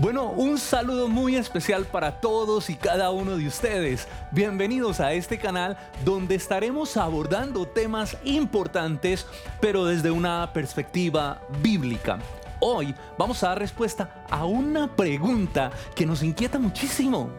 Bueno, un saludo muy especial para todos y cada uno de ustedes. Bienvenidos a este canal donde estaremos abordando temas importantes, pero desde una perspectiva bíblica. Hoy vamos a dar respuesta a una pregunta que nos inquieta muchísimo.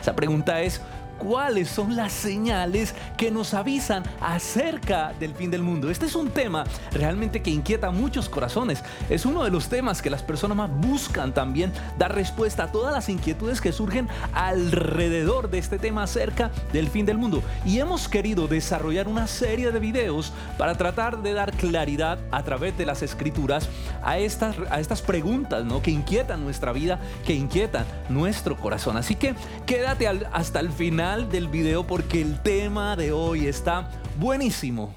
Esa pregunta es, cuáles son las señales que nos avisan acerca del fin del mundo. Este es un tema realmente que inquieta muchos corazones. Es uno de los temas que las personas más buscan también dar respuesta a todas las inquietudes que surgen alrededor de este tema acerca del fin del mundo. Y hemos querido desarrollar una serie de videos para tratar de dar claridad a través de las escrituras a estas, a estas preguntas ¿no? que inquietan nuestra vida, que inquietan nuestro corazón. Así que quédate hasta el final del video porque el tema de hoy está buenísimo.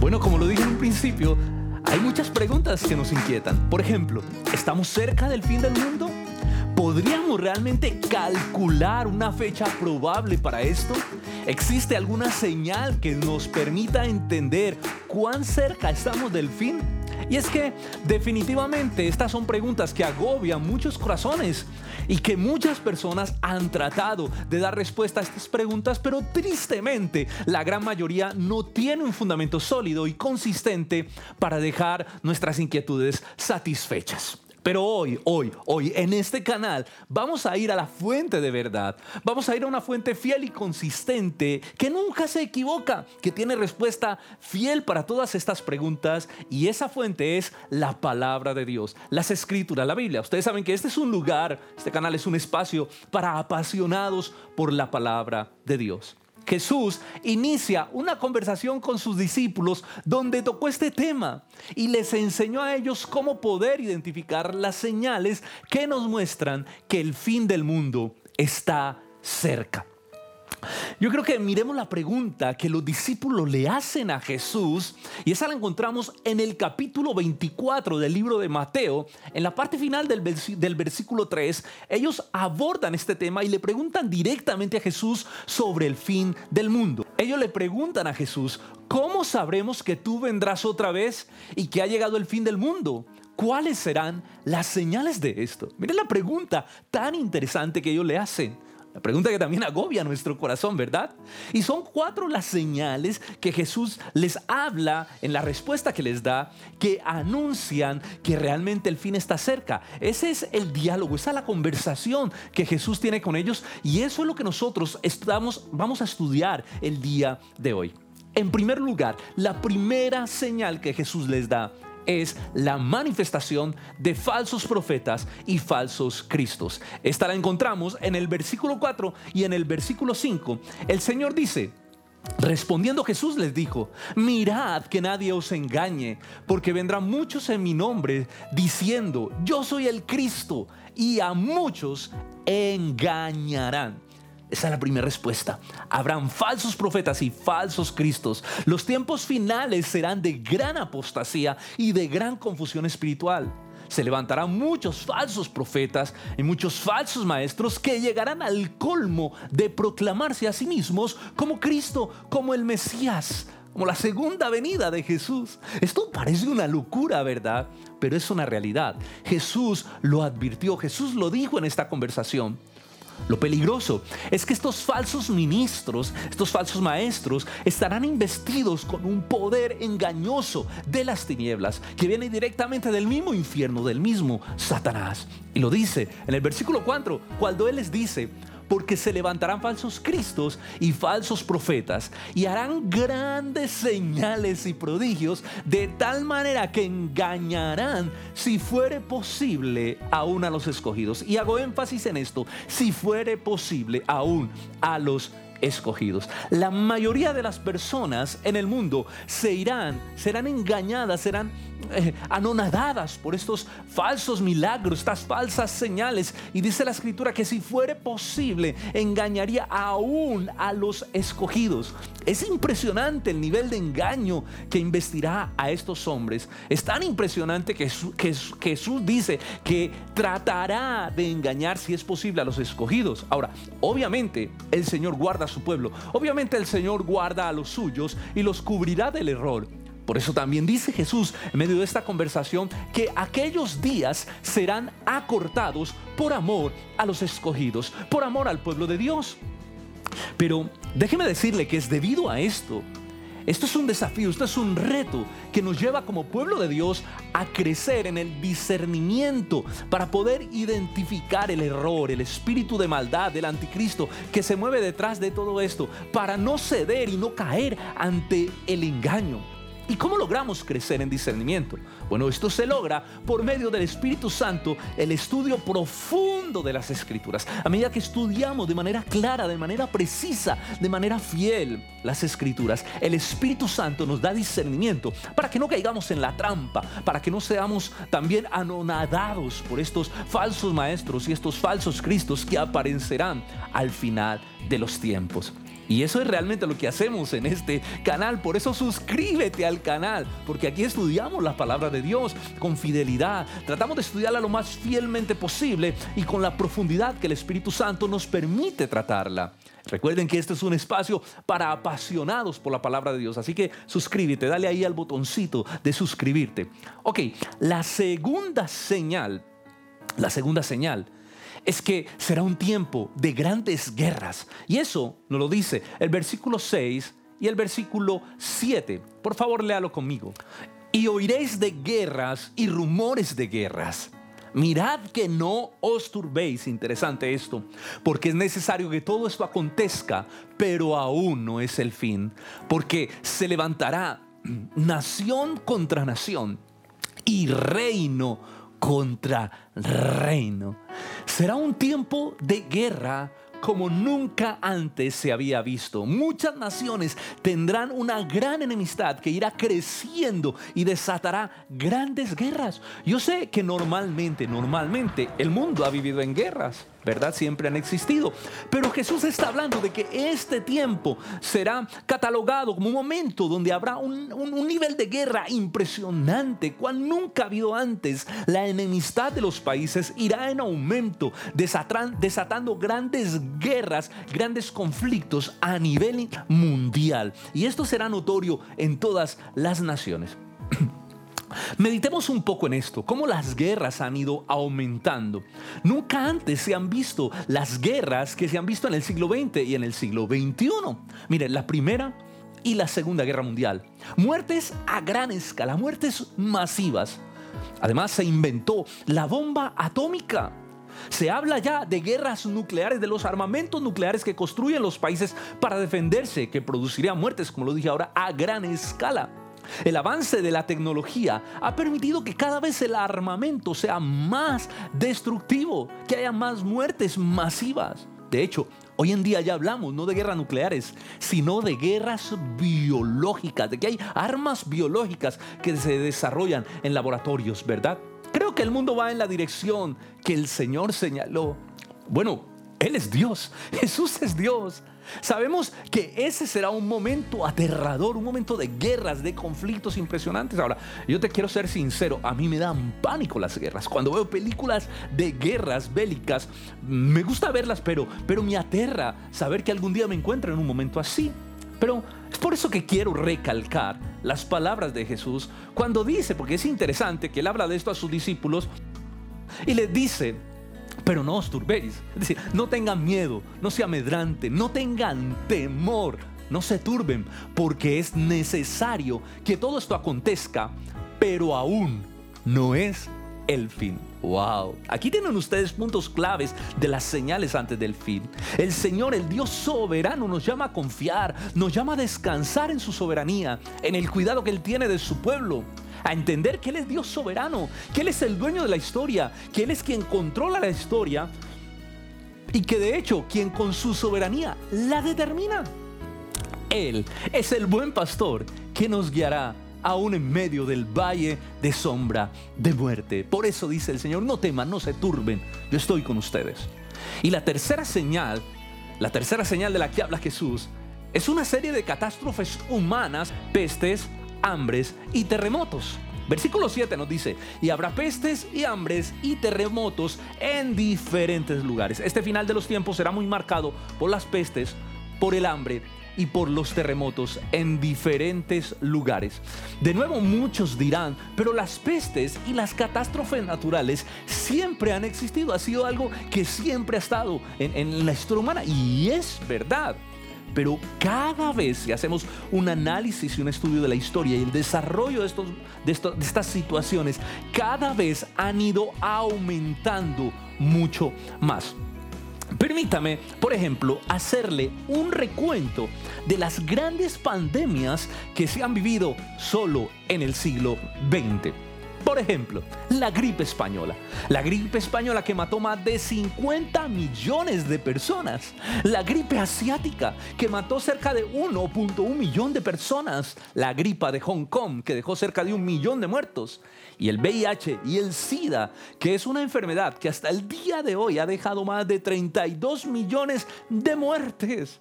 Bueno, como lo dije en un principio, hay muchas preguntas que nos inquietan. Por ejemplo, ¿estamos cerca del fin del mundo? ¿Podríamos realmente calcular una fecha probable para esto? ¿Existe alguna señal que nos permita entender cuán cerca estamos del fin? Y es que definitivamente estas son preguntas que agobian muchos corazones y que muchas personas han tratado de dar respuesta a estas preguntas, pero tristemente la gran mayoría no tiene un fundamento sólido y consistente para dejar nuestras inquietudes satisfechas. Pero hoy, hoy, hoy, en este canal vamos a ir a la fuente de verdad. Vamos a ir a una fuente fiel y consistente que nunca se equivoca, que tiene respuesta fiel para todas estas preguntas. Y esa fuente es la palabra de Dios, las escrituras, la Biblia. Ustedes saben que este es un lugar, este canal es un espacio para apasionados por la palabra de Dios. Jesús inicia una conversación con sus discípulos donde tocó este tema y les enseñó a ellos cómo poder identificar las señales que nos muestran que el fin del mundo está cerca. Yo creo que miremos la pregunta que los discípulos le hacen a Jesús y esa la encontramos en el capítulo 24 del libro de Mateo. En la parte final del, versículo 3, ellos abordan este tema y le preguntan directamente a Jesús sobre el fin del mundo. Ellos le preguntan a Jesús, ¿cómo sabremos que tú vendrás otra vez y que ha llegado el fin del mundo? ¿Cuáles serán las señales de esto? Miren la pregunta tan interesante que ellos le hacen. La pregunta que también agobia nuestro corazón, ¿verdad? Y son cuatro las señales que Jesús les habla en la respuesta que les da, que anuncian que realmente el fin está cerca. Ese es el diálogo, esa es la conversación que Jesús tiene con ellos y eso es lo que nosotros estamos, vamos a estudiar el día de hoy. En primer lugar, la primera señal que Jesús les da es la manifestación de falsos profetas y falsos cristos. Esta la encontramos en el versículo 4 y en el versículo 5. El Señor dice, Respondiendo Jesús les dijo, mirad que nadie os engañe, porque vendrán muchos en mi nombre diciendo, yo soy el Cristo, y a muchos engañarán. Esa es la primera respuesta. Habrán falsos profetas y falsos cristos. Los tiempos finales serán de gran apostasía y de gran confusión espiritual. Se levantarán muchos falsos profetas y muchos falsos maestros que llegarán al colmo de proclamarse a sí mismos como Cristo, como el Mesías, como la segunda venida de Jesús. Esto parece una locura, ¿verdad? Pero es una realidad. Jesús lo advirtió, Jesús lo dijo en esta conversación. Lo peligroso es que estos falsos ministros, estos falsos maestros, estarán investidos con un poder engañoso de las tinieblas que viene directamente del mismo infierno, del mismo Satanás. Y lo dice en el versículo 4, cuando Él les dice, porque se levantarán falsos cristos y falsos profetas y harán grandes señales y prodigios de tal manera que engañarán si fuere posible aún a los escogidos. Y hago énfasis en esto, si fuere posible aún a los escogidos. La mayoría de las personas en el mundo se irán, serán engañadas, serán anonadadas por estos falsos milagros, estas falsas señales. Y dice la escritura que si fuere posible, engañaría aún a los escogidos. Es impresionante el nivel de engaño que investirá a estos hombres. Es tan impresionante que Jesús dice que tratará de engañar si es posible a los escogidos. Ahora, obviamente el Señor guarda a su pueblo. Obviamente el Señor guarda a los suyos y los cubrirá del error. Por eso también dice Jesús en medio de esta conversación que aquellos días serán acortados por amor a los escogidos, por amor al pueblo de Dios. Pero déjeme decirle que es debido a esto esto es un desafío, esto es un reto que nos lleva como pueblo de Dios a crecer en el discernimiento para poder identificar el error, el espíritu de maldad del anticristo que se mueve detrás de todo esto, para no ceder y no caer ante el engaño. ¿Y cómo logramos crecer en discernimiento? Bueno, esto se logra por medio del Espíritu Santo, el estudio profundo de las Escrituras. A medida que estudiamos de manera clara, de manera precisa, de manera fiel las Escrituras, el Espíritu Santo nos da discernimiento para que no caigamos en la trampa, para que no seamos también anonadados por estos falsos maestros y estos falsos cristos que aparecerán al final de los tiempos. Y eso es realmente lo que hacemos en este canal. Por eso suscríbete al canal, porque aquí estudiamos la palabra de Dios con fidelidad. Tratamos de estudiarla lo más fielmente posible y con la profundidad que el Espíritu Santo nos permite tratarla. Recuerden que este es un espacio para apasionados por la palabra de Dios. Así que suscríbete, dale ahí al botoncito de suscribirte. Ok, la segunda señal, la segunda señal es que será un tiempo de grandes guerras. Y eso nos lo dice el versículo 6 y el versículo 7. Por favor, léalo conmigo. Y oiréis de guerras y rumores de guerras. Mirad que no os turbéis, interesante esto, porque es necesario que todo esto acontezca, pero aún no es el fin, porque se levantará nación contra nación y reino contra reino. Será un tiempo de guerra como nunca antes se había visto. Muchas naciones tendrán una gran enemistad que irá creciendo y desatará grandes guerras. Yo sé que normalmente, normalmente el mundo ha vivido en guerras. ¿Verdad? Siempre han existido. Pero Jesús está hablando de que este tiempo será catalogado como un momento donde habrá un, nivel de guerra impresionante, cual nunca ha habido antes. La enemistad de los países irá en aumento, desatando grandes guerras, grandes conflictos a nivel mundial. Y esto será notorio en todas las naciones. Meditemos un poco en esto, cómo las guerras han ido aumentando. Nunca antes se han visto las guerras que se han visto en el siglo XX y en el siglo XXI. Miren, la primera y la segunda guerra mundial. Muertes a gran escala, muertes masivas. Además se inventó la bomba atómica. Se habla ya de guerras nucleares, de los armamentos nucleares que construyen los países para defenderse, que producirían muertes, como lo dije ahora, a gran escala. El avance de la tecnología ha permitido que cada vez el armamento sea más destructivo, que haya más muertes masivas. De hecho, hoy en día ya hablamos no de guerras nucleares, sino de guerras biológicas, de que hay armas biológicas que se desarrollan en laboratorios, ¿verdad? Creo que el mundo va en la dirección que el Señor señaló. Bueno, Él es Dios, Jesús es Dios. Sabemos que ese será un momento aterrador, un momento de guerras, de conflictos impresionantes. Ahora, yo te quiero ser sincero, a mí me dan pánico las guerras. Cuando veo películas de guerras bélicas, me gusta verlas, pero, pero me aterra saber que algún día me encuentro en un momento así. Pero es por eso que quiero recalcar las palabras de Jesús cuando dice, porque es interesante que él habla de esto a sus discípulos y les dice, pero no os turbéis. Es decir, no tengan miedo, no se amedranten, no tengan temor, no se turben, porque es necesario que todo esto acontezca, pero aún no es el fin. Wow. Aquí tienen ustedes puntos claves de las señales antes del fin. El Señor, el Dios soberano, nos llama a confiar, nos llama a descansar en su soberanía, en el cuidado que Él tiene de su pueblo a entender que Él es Dios soberano, que Él es el dueño de la historia, que Él es quien controla la historia y que de hecho quien con su soberanía la determina. Él es el buen pastor que nos guiará aún en medio del valle de sombra de muerte. Por eso dice el Señor, no teman, no se turben, yo estoy con ustedes. Y la tercera señal, la tercera señal de la que habla Jesús, es una serie de catástrofes humanas, pestes, hambres y terremotos. Versículo 7 nos dice, y habrá pestes y hambres y terremotos en diferentes lugares. Este final de los tiempos será muy marcado por las pestes, por el hambre y por los terremotos en diferentes lugares. De nuevo muchos dirán, pero las pestes y las catástrofes naturales siempre han existido, ha sido algo que siempre ha estado en, en la historia humana y es verdad. Pero cada vez que hacemos un análisis y un estudio de la historia y el desarrollo de, estos, de, estas situaciones, cada vez han ido aumentando mucho más. Permítame, por ejemplo, hacerle un recuento de las grandes pandemias que se han vivido solo en el siglo XX. Por ejemplo, la gripe española. La gripe española que mató más de 50 millones de personas. La gripe asiática que mató cerca de 1.1 millón de personas. La gripa de Hong Kong que dejó cerca de un millón de muertos. Y el VIH y el SIDA, que es una enfermedad que hasta el día de hoy ha dejado más de 32 millones de muertes.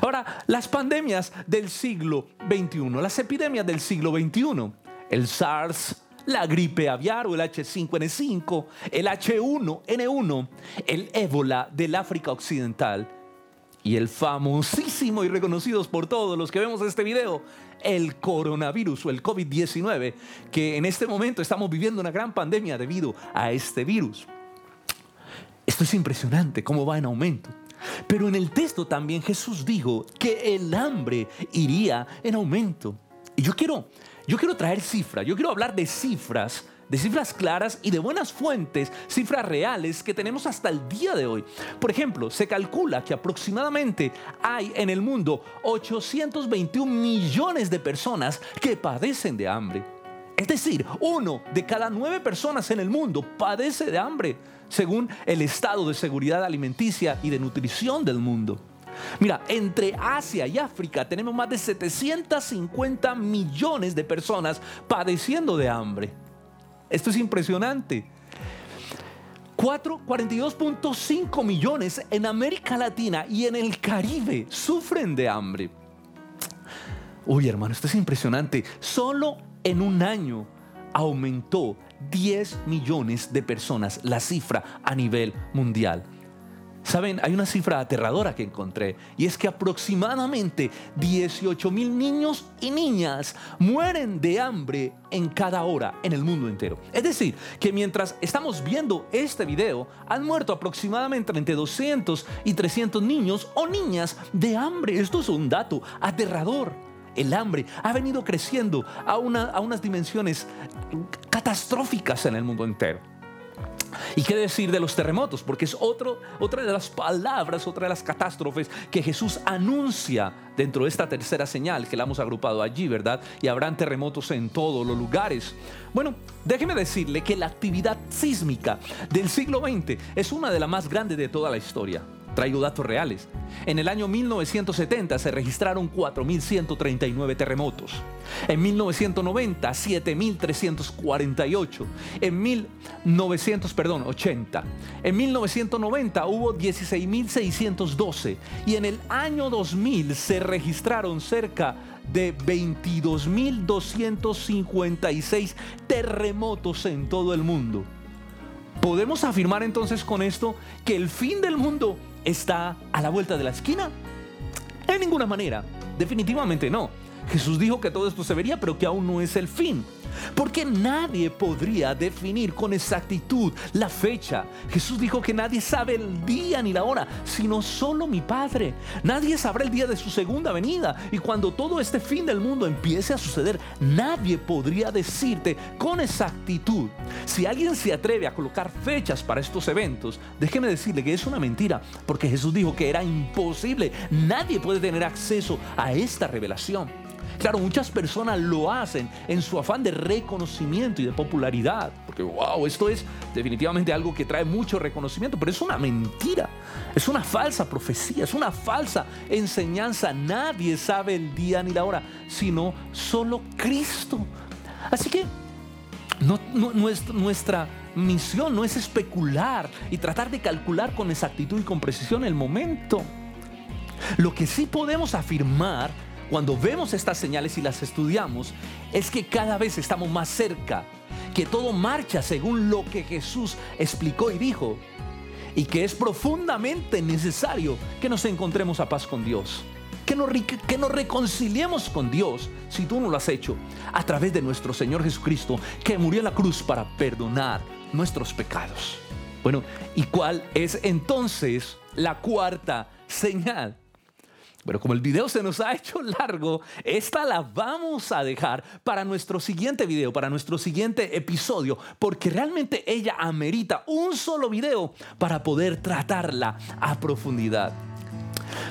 Ahora, las pandemias del siglo XXI, las epidemias del siglo XXI el SARS, la gripe aviar o el H5N5, el H1N1, el ébola del África Occidental y el famosísimo y reconocidos por todos los que vemos este video, el coronavirus o el COVID-19, que en este momento estamos viviendo una gran pandemia debido a este virus. Esto es impresionante, cómo va en aumento. Pero en el texto también Jesús dijo que el hambre iría en aumento. Y yo quiero yo quiero traer cifras, yo quiero hablar de cifras, de cifras claras y de buenas fuentes, cifras reales que tenemos hasta el día de hoy. Por ejemplo, se calcula que aproximadamente hay en el mundo 821 millones de personas que padecen de hambre. Es decir, uno de cada nueve personas en el mundo padece de hambre, según el estado de seguridad alimenticia y de nutrición del mundo. Mira, entre Asia y África tenemos más de 750 millones de personas padeciendo de hambre. Esto es impresionante. 42.5 millones en América Latina y en el Caribe sufren de hambre. Uy, hermano, esto es impresionante. Solo en un año aumentó 10 millones de personas la cifra a nivel mundial. Saben, hay una cifra aterradora que encontré y es que aproximadamente 18 mil niños y niñas mueren de hambre en cada hora en el mundo entero. Es decir, que mientras estamos viendo este video, han muerto aproximadamente entre 200 y 300 niños o niñas de hambre. Esto es un dato aterrador. El hambre ha venido creciendo a, a unas dimensiones catastróficas en el mundo entero. ¿Y qué decir de los terremotos? Porque es otra de las palabras, otra de las catástrofes que Jesús anuncia dentro de esta tercera señal que la hemos agrupado allí, ¿verdad? Y habrán terremotos en todos los lugares. Bueno, déjeme decirle que la actividad sísmica del siglo XX es una de las más grandes de toda la historia. Traigo datos reales. En el año 1970 se registraron 4.139 terremotos. En 1990, 7.348. En 1980. En 1990 hubo 16.612. Y en el año 2000 se registraron cerca de 22.256 terremotos en todo el mundo. ¿Podemos afirmar entonces con esto que el fin del mundo está a la vuelta de la esquina? En ninguna manera, definitivamente no. Jesús dijo que todo esto se vería, pero que aún no es el fin. Porque nadie podría definir con exactitud la fecha. Jesús dijo que nadie sabe el día ni la hora, sino solo mi Padre. Nadie sabrá el día de su segunda venida. Y cuando todo este fin del mundo empiece a suceder, nadie podría decirte con exactitud. Si alguien se atreve a colocar fechas para estos eventos, déjeme decirle que es una mentira, porque Jesús dijo que era imposible. Nadie puede tener acceso a esta revelación. Claro, muchas personas lo hacen en su afán de reconocimiento y de popularidad, porque wow, esto es definitivamente algo que trae mucho reconocimiento, pero es una mentira. Es una falsa profecía, es una falsa enseñanza. Nadie sabe el día ni la hora, sino solo Cristo. Así que nuestra, misión no es especular y tratar de calcular con exactitud y con precisión el momento. Lo que sí podemos afirmar cuando vemos estas señales y las estudiamos es que cada vez estamos más cerca, que todo marcha según lo que Jesús explicó y dijo y que es profundamente necesario que nos encontremos a paz con Dios. Que nos, reconciliemos con Dios, si tú no lo has hecho, a través de nuestro Señor Jesucristo, que murió en la cruz para perdonar nuestros pecados. Bueno, ¿y cuál es entonces la cuarta señal? Pero como el video se nos ha hecho largo, esta la vamos a dejar para nuestro siguiente video, para nuestro siguiente episodio, porque realmente ella amerita un solo video para poder tratarla a profundidad.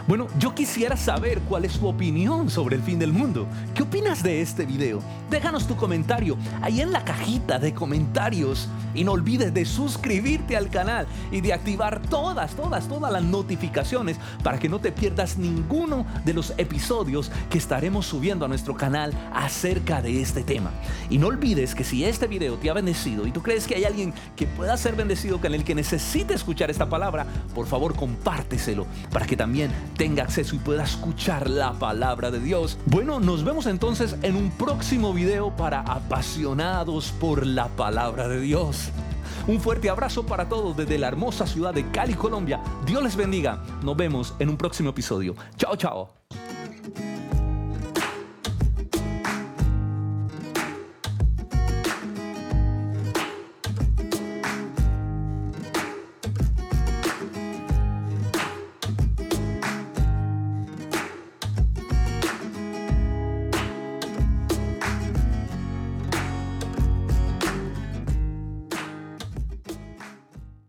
Bueno, yo quisiera saber cuál es tu opinión sobre el fin del mundo. ¿Qué opinas de este video? Déjanos tu comentario ahí en la cajita de comentarios. Y no olvides de suscribirte al canal y de activar todas, todas, todas las notificaciones para que no te pierdas ninguno de los episodios que estaremos subiendo a nuestro canal acerca de este tema. Y no olvides que si este video te ha bendecido y tú crees que hay alguien que pueda ser bendecido con el que necesite escuchar esta palabra, por favor compárteselo para que tenga acceso y pueda escuchar la palabra de Dios. Bueno, nos vemos entonces en un próximo video para apasionados por la palabra de Dios. Un fuerte abrazo para todos desde la hermosa ciudad de Cali, Colombia. Dios les bendiga. Nos vemos en un próximo episodio. Chao, chao.